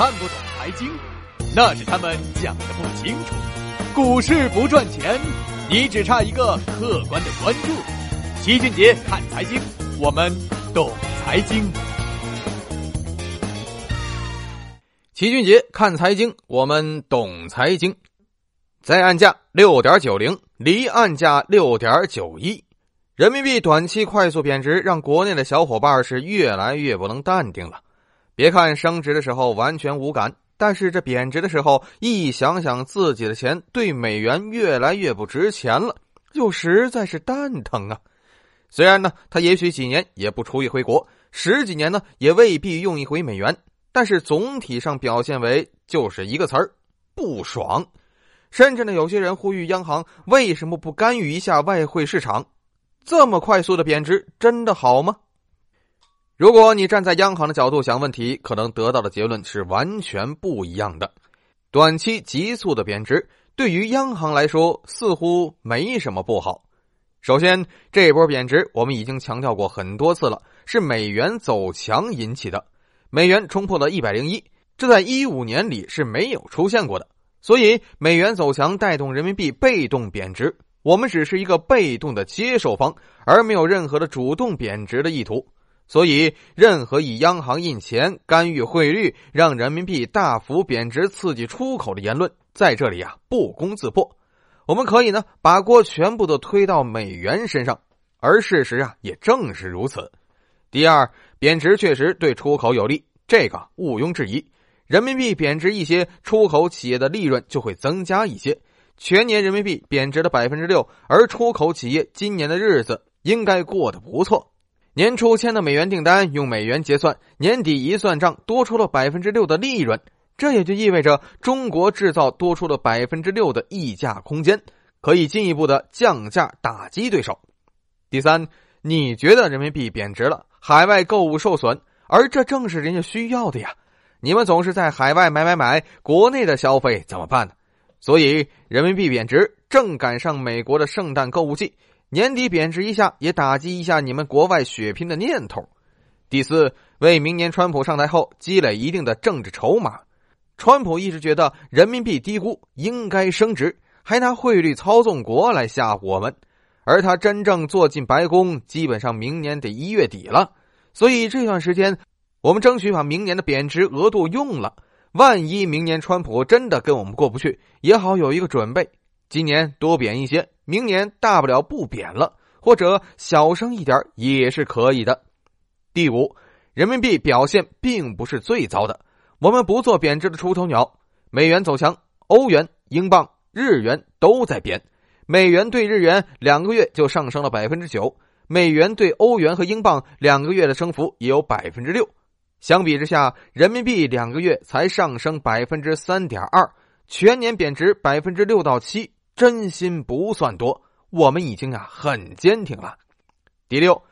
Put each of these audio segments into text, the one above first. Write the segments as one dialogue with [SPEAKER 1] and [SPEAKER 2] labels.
[SPEAKER 1] 看不懂财经，那是他们讲的不清楚。股市不赚钱，你只差一个客观的关注。齐俊杰看财经，我们懂财经。
[SPEAKER 2] 齐俊杰看财经，我们懂财经。在岸价六点九零，离岸价六点九一。人民币短期快速贬值，让国内的小伙伴是越来越不能淡定了。别看升值的时候完全无感，但是这贬值的时候，一想想自己的钱对美元越来越不值钱了，就实在是蛋疼啊！虽然呢，他也许几年也不出一回国，十几年呢也未必用一回美元，但是总体上表现为就是一个词儿：不爽。甚至呢，有些人呼吁央行为什么不干预一下外汇市场？这么快速的贬值真的好吗？如果你站在央行的角度想问题，可能得到的结论是完全不一样的。短期急速的贬值对于央行来说似乎没什么不好。首先，这波贬值我们已经强调过很多次了，是美元走强引起的。美元冲破了一百零一，这在一五年里是没有出现过的。所以，美元走强带动人民币被动贬值，我们只是一个被动的接受方，而没有任何的主动贬值的意图。所以，任何以央行印钱干预汇率、让人民币大幅贬值、刺激出口的言论，在这里啊不攻自破。我们可以呢把锅全部都推到美元身上，而事实啊也正是如此。第二，贬值确实对出口有利，这个毋庸置疑。人民币贬值一些，出口企业的利润就会增加一些。全年人民币贬值了百分之六，而出口企业今年的日子应该过得不错。年初签的美元订单用美元结算，年底一算账多出了百分之六的利润，这也就意味着中国制造多出了百分之六的溢价空间，可以进一步的降价打击对手。第三，你觉得人民币贬值了，海外购物受损，而这正是人家需要的呀。你们总是在海外买买买，国内的消费怎么办呢？所以人民币贬值正赶上美国的圣诞购物季。年底贬值一下，也打击一下你们国外血拼的念头。第四，为明年川普上台后积累一定的政治筹码。川普一直觉得人民币低估，应该升值，还拿汇率操纵国来吓唬我们。而他真正坐进白宫，基本上明年得一月底了。所以这段时间，我们争取把明年的贬值额度用了。万一明年川普真的跟我们过不去，也好有一个准备。今年多贬一些。明年大不了不贬了，或者小升一点也是可以的。第五，人民币表现并不是最糟的，我们不做贬值的出头鸟。美元走强，欧元、英镑、日元都在贬。美元对日元两个月就上升了百分之九，美元对欧元和英镑两个月的升幅也有百分之六。相比之下，人民币两个月才上升百分之三点二，全年贬值百分之六到七。真心不算多，我们已经啊很坚挺了。第六，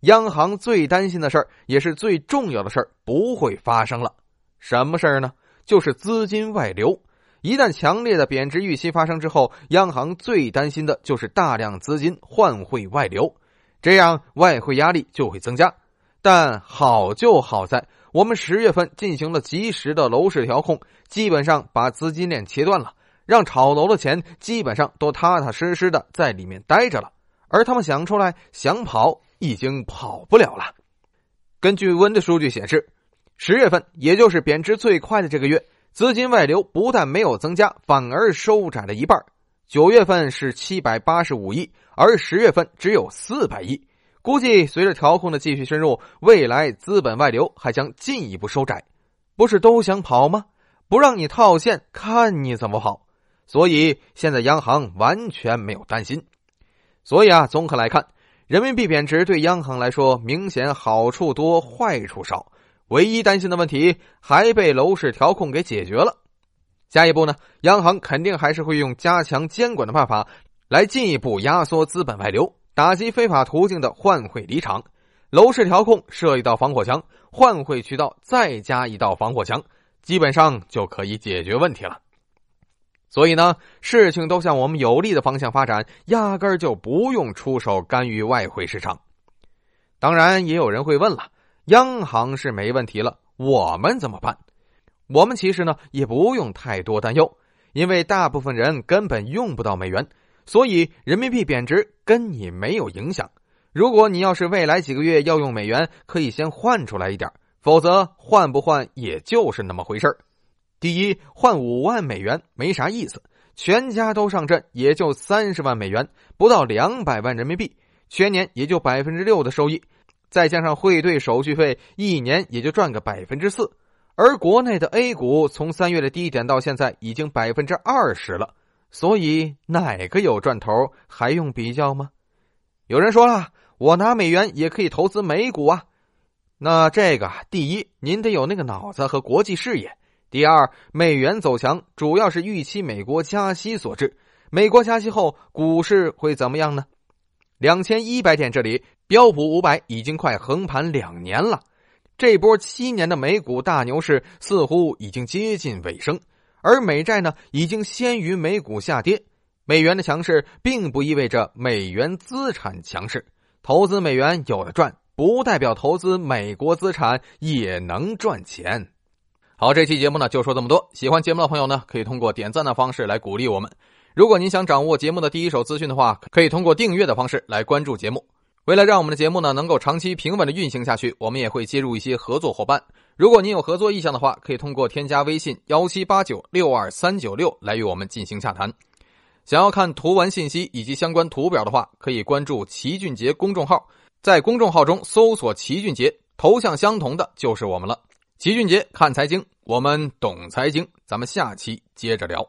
[SPEAKER 2] 央行最担心的事儿，也是最重要的事儿，不会发生了。什么事儿呢？就是资金外流。一旦强烈的贬值预期发生之后，央行最担心的就是大量资金换汇外流，这样外汇压力就会增加。但好就好在，我们十月份进行了及时的楼市调控，基本上把资金链切断了。让炒楼的钱基本上都踏踏实实的在里面待着了，而他们想出来想跑已经跑不了了。根据温的数据显示，十月份也就是贬值最快的这个月，资金外流不但没有增加，反而收窄了一半。九月份是七百八十五亿，而十月份只有四百亿。估计随着调控的继续深入，未来资本外流还将进一步收窄。不是都想跑吗？不让你套现，看你怎么跑。所以现在央行完全没有担心，所以啊，综合来看，人民币贬值对央行来说明显好处多，坏处少。唯一担心的问题还被楼市调控给解决了。下一步呢，央行肯定还是会用加强监管的办法来进一步压缩资本外流，打击非法途径的换汇离场。楼市调控设一道防火墙，换汇渠道再加一道防火墙，基本上就可以解决问题了。所以呢，事情都向我们有利的方向发展，压根儿就不用出手干预外汇市场。当然，也有人会问了：央行是没问题了，我们怎么办？我们其实呢也不用太多担忧，因为大部分人根本用不到美元，所以人民币贬值跟你没有影响。如果你要是未来几个月要用美元，可以先换出来一点，否则换不换也就是那么回事第一，换五万美元没啥意思，全家都上阵也就三十万美元，不到两百万人民币，全年也就百分之六的收益，再加上汇兑手续费，一年也就赚个百分之四。而国内的 A 股从三月的低点到现在已经百分之二十了，所以哪个有赚头还用比较吗？有人说了。我拿美元也可以投资美股啊，那这个第一，您得有那个脑子和国际视野；第二，美元走强主要是预期美国加息所致。美国加息后，股市会怎么样呢？两千一百点这里，标普五百已经快横盘两年了，这波七年的美股大牛市似乎已经接近尾声，而美债呢，已经先于美股下跌。美元的强势并不意味着美元资产强势。投资美元有的赚，不代表投资美国资产也能赚钱。好，这期节目呢就说这么多。喜欢节目的朋友呢，可以通过点赞的方式来鼓励我们。如果您想掌握节目的第一手资讯的话，可以通过订阅的方式来关注节目。为了让我们的节目呢能够长期平稳的运行下去，我们也会接入一些合作伙伴。如果您有合作意向的话，可以通过添加微信幺七八九六二三九六来与我们进行洽谈。想要看图文信息以及相关图表的话，可以关注齐俊杰公众号，在公众号中搜索“齐俊杰”，头像相同的就是我们了。齐俊杰看财经，我们懂财经，咱们下期接着聊。